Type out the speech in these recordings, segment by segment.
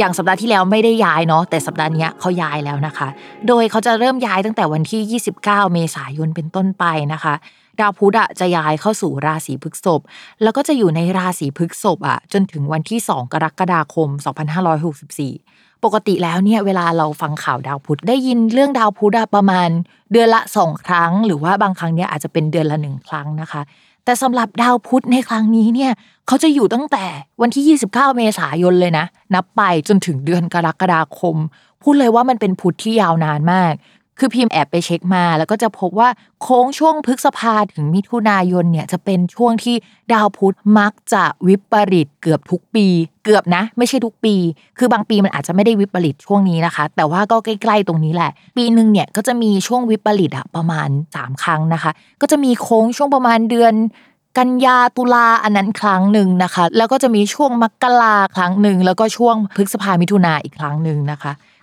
อย่างสัปดาห์ที่แล้วไม่ได้ย้ายเนาะแต่สัปดาห์นี้เขาย้ายแล้วนะคะ โดยเขาจะเริ่มย้ายตั้งแต่วันที่ 29 เมษายนเป็นต้นไปนะคะดาวพุธอะจะย้ายเข้าสู่ราศีพฤกษภแล้วก็จะอยู่ในราศีพฤกษภอะจนถึงวันที่ 2 กรกฎาคม 2564 ปกติแล้วเนี่ยเวลาเราฟังข่าวดาวพุธได้ยินเรื่องดาวพุธประมาณเดือนละสองครั้ง หรือว่าบางครั้งเนี่ยอาจจะเป็นเดือนละหนึ่งครั้งนะคะ แต่สำหรับดาวพุธในครั้งนี้เนี่ยเขาจะอยู่ตั้งแต่วันที่ 29 เมษายนเลยนะ นับไปจนถึงเดือนกรกฎาคม พูดเลยว่ามันเป็นพุธที่ยาวนานมาก คือพิมพ์แอบไปเช็คมา แล้วก็จะพบว่าโค้งช่วงพฤษภาถึงมิถุนายนเนี่ยจะเป็นช่วงที่ดาวพุธมักจะวิปริตเกือบทุกปี เกือบนะ ไม่ใช่ทุกปี คือบางปีมันอาจจะไม่ได้วิปริตช่วงนี้นะคะ แต่ว่าก็ใกล้ๆตรงนี้แหละ ปีหนึ่งเนี่ยก็จะมีช่วงวิปริตอะประมาณ 3 ครั้งนะคะ ก็จะมีโค้งช่วงประมาณเดือนกันยาตุลาอันนั้นครั้งหนึ่งนะคะ แล้วก็จะมีช่วงมกราครั้งหนึ่งแล้วก็ช่วงพฤษภามิถุนาอีกครั้งหนึ่งนะคะ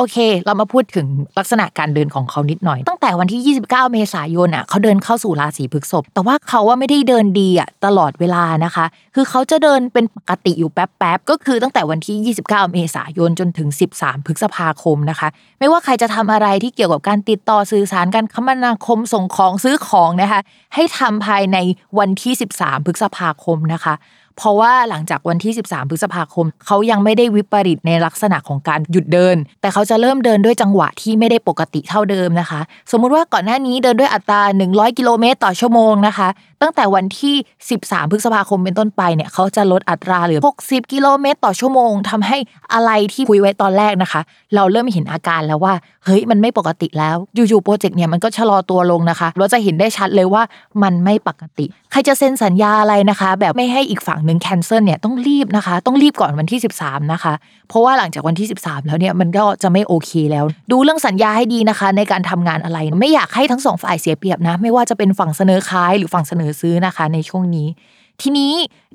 โอเค เรามาพูดถึงลักษณะการเดินของเขานิดหน่อย ตั้งแต่วันที่ 29 เมษายนอะเขาเดินเข้าสู่ราศีพฤษภแต่ว่าเขาว่าไม่ได้เดินดีอะตลอดเวลานะคะ คือเขาจะเดินเป็นปกติอยู่แป๊บๆก็คือตั้งแต่วันที่ 29 เมษายนจนถึง 13 พฤษภาคมนะคะ ไม่ว่าใครจะทำอะไรที่เกี่ยวกับการติดต่อสื่อสารการคมนาคมส่งของซื้อของนะคะ ให้ทำภายในวันที่ 13 พฤษภาคมนะคะ เพราะว่าหลังจากวันที่ 13 พฤษภาคม เขายังไม่ได้วิปริตในลักษณะของการหยุดเดิน แต่เขาจะเริ่มเดินด้วยจังหวะที่ไม่ได้ปกติเท่าเดิมนะคะ สมมุติว่าก่อนหน้านี้เดินด้วยอัตรา 100 กิโลเมตรต่อชั่วโมงนะคะ ตั้งแต่วันที่ 13 พฤษภาคมเป็นต้นไปเนี่ยเขาจะลดอัตราเหลือ 60 กิโลเมตร ต่อชั่วโมงทำให้อะไรที่คุยไว้ตอนแรกนะคะ เราเริ่มเห็นอาการแล้วว่า เฮ้ย มันไม่ปกติแล้ว อยู่ๆ project เนี่ยมันก็ชะลอตัวลงนะคะ เราจะเห็นได้ชัดเลยว่ามันไม่ปกติ ใครจะเซ็นสัญญาอะไรนะคะ แบบไม่ให้อีกฝั่งหนึ่ง cancel เนี่ยต้องรีบนะคะ ต้องรีบก่อนวันที่ 13 นะคะ เพราะว่าหลังจากวันที่ 13 แล้วเนี่ยมันก็จะไม่โอเคแล้ว ดูเรื่องสัญญาให้ดีนะคะ ในการทำงานอะไร ไม่อยากให้ทั้งสองฝ่ายเสียเปรียบนะ ไม่ว่าจะเป็นฝั่งเสนอขายหรือฝั่งเสนอซื้อนะคะ ในช่วงนี้ ทีนี้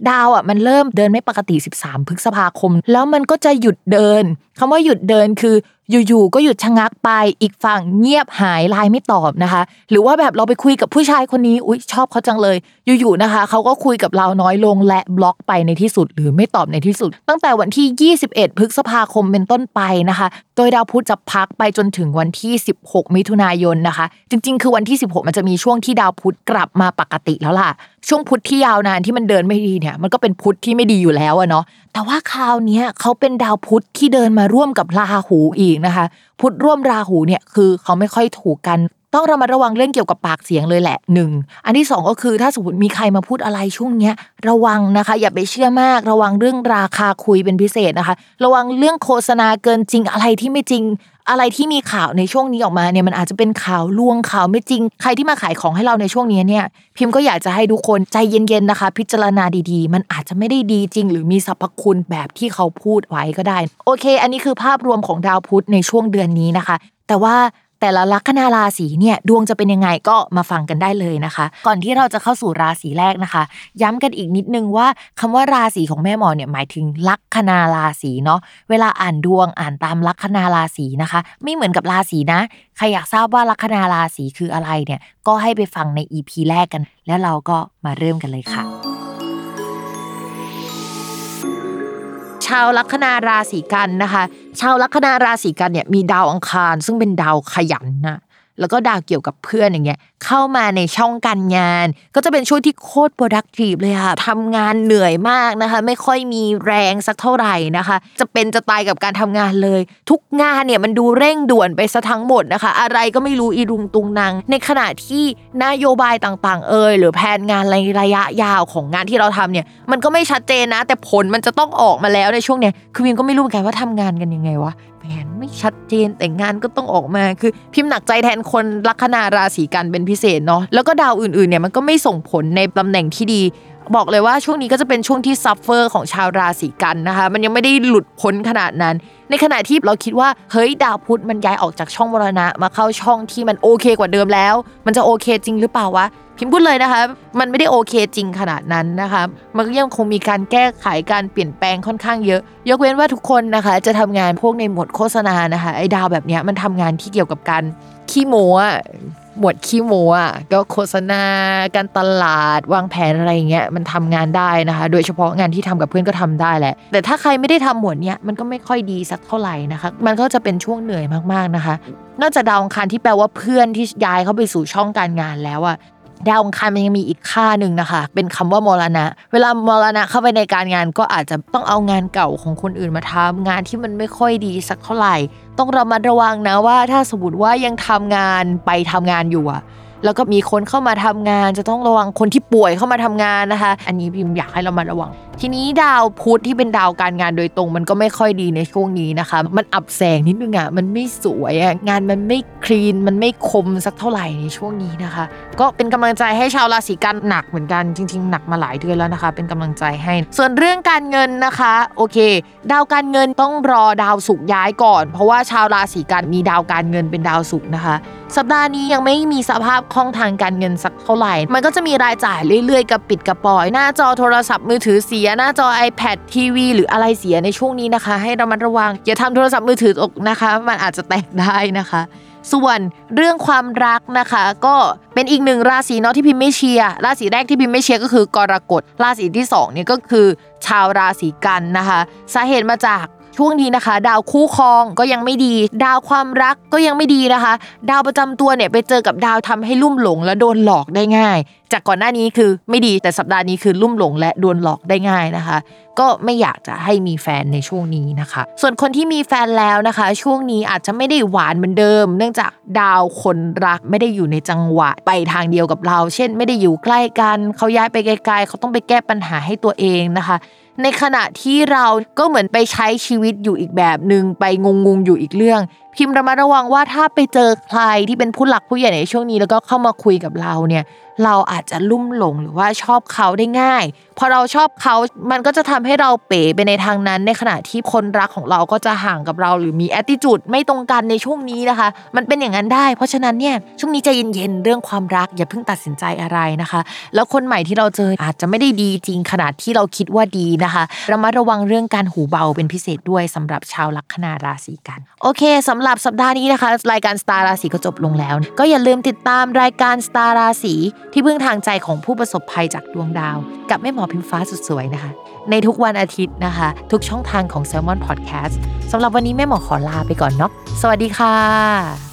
ดาวอะมันเริ่มเดินไม่ปกติ 13 พฤษภาคม แล้วมันก็จะหยุดเดินคำว่าหยุดเดินคืออยู่ๆก็หยุดชะงักไปอีกฝั่งเงียบหายไลน์ไม่ตอบนะคะ หรือว่าแบบเราไปคุยกับผู้ชายคนนี้อุ๊ยชอบเขาจังเลย อยู่ๆนะคะเขาก็คุยกับเราน้อยลงและบล็อกไปในที่สุด หรือไม่ตอบในที่สุด ตั้งแต่วันที่ 21 พฤษภาคมเป็นต้นไปนะคะ โดยดาวพุธจะพักไปจนถึงวันที่ 16 มิถุนายนนะคะ จริง ๆ คือวันที่ 16 มันจะมีช่วงที่ดาวพุธกลับมาปกติแล้วล่ะช่วงพุธที่ยาวนานที่มันเดินไม่ดีเนี่ยมันก็เป็นพุธที่ไม่ดีอยู่แล้วอะเนาะแต่ว่าคราวนี้เขาเป็นดาวพุธที่เดินมาร่วมกับราหูอีกนะคะ พุธร่วมราหูเนี่ยคือเขาไม่ค่อยถูกกัน ต้องระมัดระวังเรื่องเกี่ยวกับปากเสียงเลยแหละหนึ่งอันที่สองก็คือถ้าสมมติมีใครมาพูดอะไรช่วงเนี้ย ระวังนะคะ อย่าไปเชื่อมาก ระวังเรื่องราคาคุยเป็นพิเศษนะคะ ระวังเรื่องโฆษณาเกินจริงอะไรที่ไม่จริง อะไรที่มีข่าวในช่วงนี้ออกมาเนี่ยมันอาจจะเป็นข่าวลวงข่าวไม่จริง ใครที่มาขายของให้เราในช่วงนี้เนี่ย พิมพ์ก็อยากจะให้ทุกคนใจเย็นๆนะคะ พิจารณาดีๆ มันอาจจะไม่ได้ดีจริง หรือมีสรรพคุณแบบที่เขาพูดไว้ก็ได้ โอเค อันนี้คือภาพรวมของดาวพุธในช่วงเดือนนี้นะคะ แต่ว่า แต่ละลัคนาราศีเนี่ยดวงจะเป็นยังไงก็มาฟังกันได้เลยนะคะ ก่อนที่เราจะเข้าสู่ราศีแรกนะคะ ย้ำกันอีกนิดนึงว่าคำว่าราศีของแม่หมอเนี่ยหมายถึงลัคนาราศีเนาะเวลาอ่านดวงอ่านตามลัคนาราศีนะคะ ไม่เหมือนกับราศีนะใครอยากทราบว่าลัคนาราศีคืออะไรเนี่ยก็ให้ไปฟังใน EP แรกกัน แล้วเราก็มาเริ่มกันเลยค่ะ ชาวลัคนาราศีกันนะคะ ชาวลัคนาราศีกันเนี่ยมีดาวอังคาร ซึ่งเป็นดาวขยันนะ แล้วก็ดาวเกี่ยวกับเพื่อนอย่างเงี้ยเข้ามาในช่องการงาน ก็จะเป็นช่วงที่โคตร productive เลยค่ะทำงานเหนื่อยมากนะคะ ไม่ค่อยมีแรงสักเท่าไหร่นะคะ จะเป็นจะตายกับการทำงานเลย ทุกงานเนี่ยมันดูเร่งด่วนไปซะทั้งหมดนะคะ อะไรก็ไม่รู้อีรุงตุงนางในขณะที่นโยบายต่างๆ เอ่ยหรือแผนงานในระยะยาวของงานที่เราทำเนี่ยมันก็ไม่ชัดเจนนะ แต่ผลมันจะต้องออกมาแล้วในช่วงเนี้ยคือพิมก็ไม่รู้เหมือนกันว่าทำงานกันยังไงวะ ผนไม่ชัดเจนแต่งานก็ต้องออกมาคือ พิมพ์หนักใจแทนคนลัคนาราศีกันเป็นพิเศษเนาะแล้วก็ดาวอื่นๆเนี่ยมันก็ไม่ส่งผลในตำแหน่งที่ดี บอกเลยว่าช่วงนี้ก็จะเป็นช่วงที่ suffer ของชาวราศีกันย์นะคะ มันยังไม่ได้หลุดพ้นขนาดนั้น ในขณะที่เราคิดว่าเฮ้ยดาวพุธมันย้ายออกจากช่องมรณะ มาเข้าช่องที่มันโอเคกว่าเดิมแล้ว มันจะโอเคจริงหรือเปล่าวะพิมพ์พูดเลยนะคะ มันไม่ได้โอเคจริงขนาดนั้นนะคะ มันก็ยังคงมีการแก้ไขการเปลี่ยนแปลงค่อนข้างเยอะ ยกเว้นว่าทุกคนนะคะ จะทำงานพวกในหมวดโฆษณานะคะไอ้ดาวแบบนี้มันทำงานที่เกี่ยวกับการขี้โม้ หมวดขี้โมอะก็โฆษณาการตลาดวางแผนอะไรเงี้ยมันทำงานได้นะคะ โดยเฉพาะงานที่ทำกับเพื่อนก็ทำได้แหละ แต่ถ้าใครไม่ได้ทำหมวดเนี้ยมันก็ไม่ค่อยดีสักเท่าไหร่นะคะ มันก็จะเป็นช่วงเหนื่อยมากๆนะคะ นอกจากดาวอังคารที่แปลว่าเพื่อนที่ย้ายเข้าไปสู่ช่องการงานแล้วอะ ดาวอังคารมันยังมีอีกค่าหนึ่งนะคะ เป็นคำว่ามรณะ เวลามรณะเข้าไปในการงานก็อาจจะต้องเอางานเก่าของคนอื่นมาทำงานที่มันไม่ค่อยดีสักเท่าไหร่ ต้องระมัดระวังนะว่า ถ้าสมมติว่ายังทำงานไปทำงานอยู่อะ แล้วก็มีคนเข้ามาทำงาน จะต้องระวังคนที่ป่วยเข้ามาทำงานนะคะ อันนี้พิมอยากให้เรามาระวัง ทีนี้ดาวพุธที่เป็นดาวการงานโดยตรง มันก็ไม่ค่อยดีในช่วงนี้นะคะ มันอับแสงนิดนึงอะมันไม่สวยอะงานมันไม่คลีนมันไม่คมสักเท่าไหร่ในช่วงนี้นะคะ ก็เป็นกำลังใจให้ชาวราศีกันหนักเหมือนกันจริง ๆ หนักมาหลายเดือนแล้วนะคะ เป็นกำลังใจให้ ส่วนเรื่องการเงินนะคะ โอเค ดาวการเงินต้องรอดาวศุกย้ายก่อน เพราะว่าชาวราศีกันมีดาวการเงินเป็นดาวศุกนะคะ สัปดาห์นี้ยังไม่มีสภาพคล่องทางการเงินสักเท่าไหร่ มันก็จะมีรายจ่ายเรื่อยๆกับปิดกระปอย หน้าจอโทรศัพท์มือถือเสีย หน้าจอ iPad ทีวีหรืออะไรเสียในช่วงนี้นะคะ ให้ระมัดระวัง อย่าทำโทรศัพท์มือถือตกนะคะ มันอาจจะแตกได้นะคะส่วนเรื่องความรักนะคะ ก็เป็นอีกหนึ่งราศีเนาะที่พิมพ์ไม่เชียร์ราศีแรกที่พิมพ์ไม่เชียร์ก็คือกรกฎราศีที่สองเนี่ยก็คือชาวราศีกันนะคะ สาเหตุมาจาก ช่วงนี้นะคะ ดาวคู่ครองก็ยังไม่ดี ดาวความรักก็ยังไม่ดีนะคะ ดาวประจำตัวเนี่ยไปเจอกับดาวทำให้ลุ่มหลงและโดนหลอกได้ง่าย จากก่อนหน้านี้คือไม่ดีแต่สัปดาห์นี้คือลุ่มหลงและโดนหลอกได้ง่ายนะคะ ก็ไม่อยากจะให้มีแฟนในช่วงนี้นะคะ ส่วนคนที่มีแฟนแล้วนะคะ ช่วงนี้อาจจะไม่ได้หวานเหมือนเดิม เนื่องจากดาวคนรักไม่ได้อยู่ในจังหวะไปทางเดียวกับเรา เช่น ไม่ได้อยู่ใกล้กันเขาย้ายไปไกลๆเขาต้องไปแก้ปัญหาให้ตัวเองนะคะ ในขณะที่เราก็เหมือนไปใช้ชีวิตอยู่อีกแบบหนึ่งไปงงๆอยู่อีกเรื่อง พิมพ์ระมัดระวังว่าถ้าไปเจอใครที่เป็นผู้หลักผู้ใหญ่ในช่วงนี้ แล้วก็เข้ามาคุยกับเราเนี่ย เราอาจจะลุ่มหลงหรือว่าชอบเขาได้ง่าย พอเราชอบเขา มันก็จะทำให้เราเป๋ไปในทางนั้น ในขณะที่คนรักของเราก็จะห่างกับเรา หรือมีแอ t i ิจูดไม่ตรงกันในช่วงนี้นะคะ มันเป็นอย่างนั้นได้ เพราะฉะนั้นเนี่ยช่วงนี้ใจเย็นๆเรื่องความรักอย่าเพิ่งตัดสินใจอะไรนะคะ แล้วคนใหม่ที่เราเจออาจจะไม่ได้ดีจริงขนาดที่เราคิดว่าดีนะคะระมัดระวังเรื่องการหูเบาเป็นพิเศษด้วยสำหรับชาวลัคนาราศีกัน โอเคสำหรับสัปดาห์นี้นะคะ รายการสตาร์ราศีก็จบลงแล้ว ก็อย่าลืมติดตามรายการสตาร์ราศีที่พึ่งทางใจของผู้ประสบภัยจากดวงดาว กับแม่หมอพิมฟ้าสุดสวยนะคะ ในทุกวันอาทิตย์นะคะ ทุกช่องทางของ s ซ l m o n Podcast สำหรับวันนี้แม่หมอขอลาไปก่อนเนาะสวัสดีค่ะ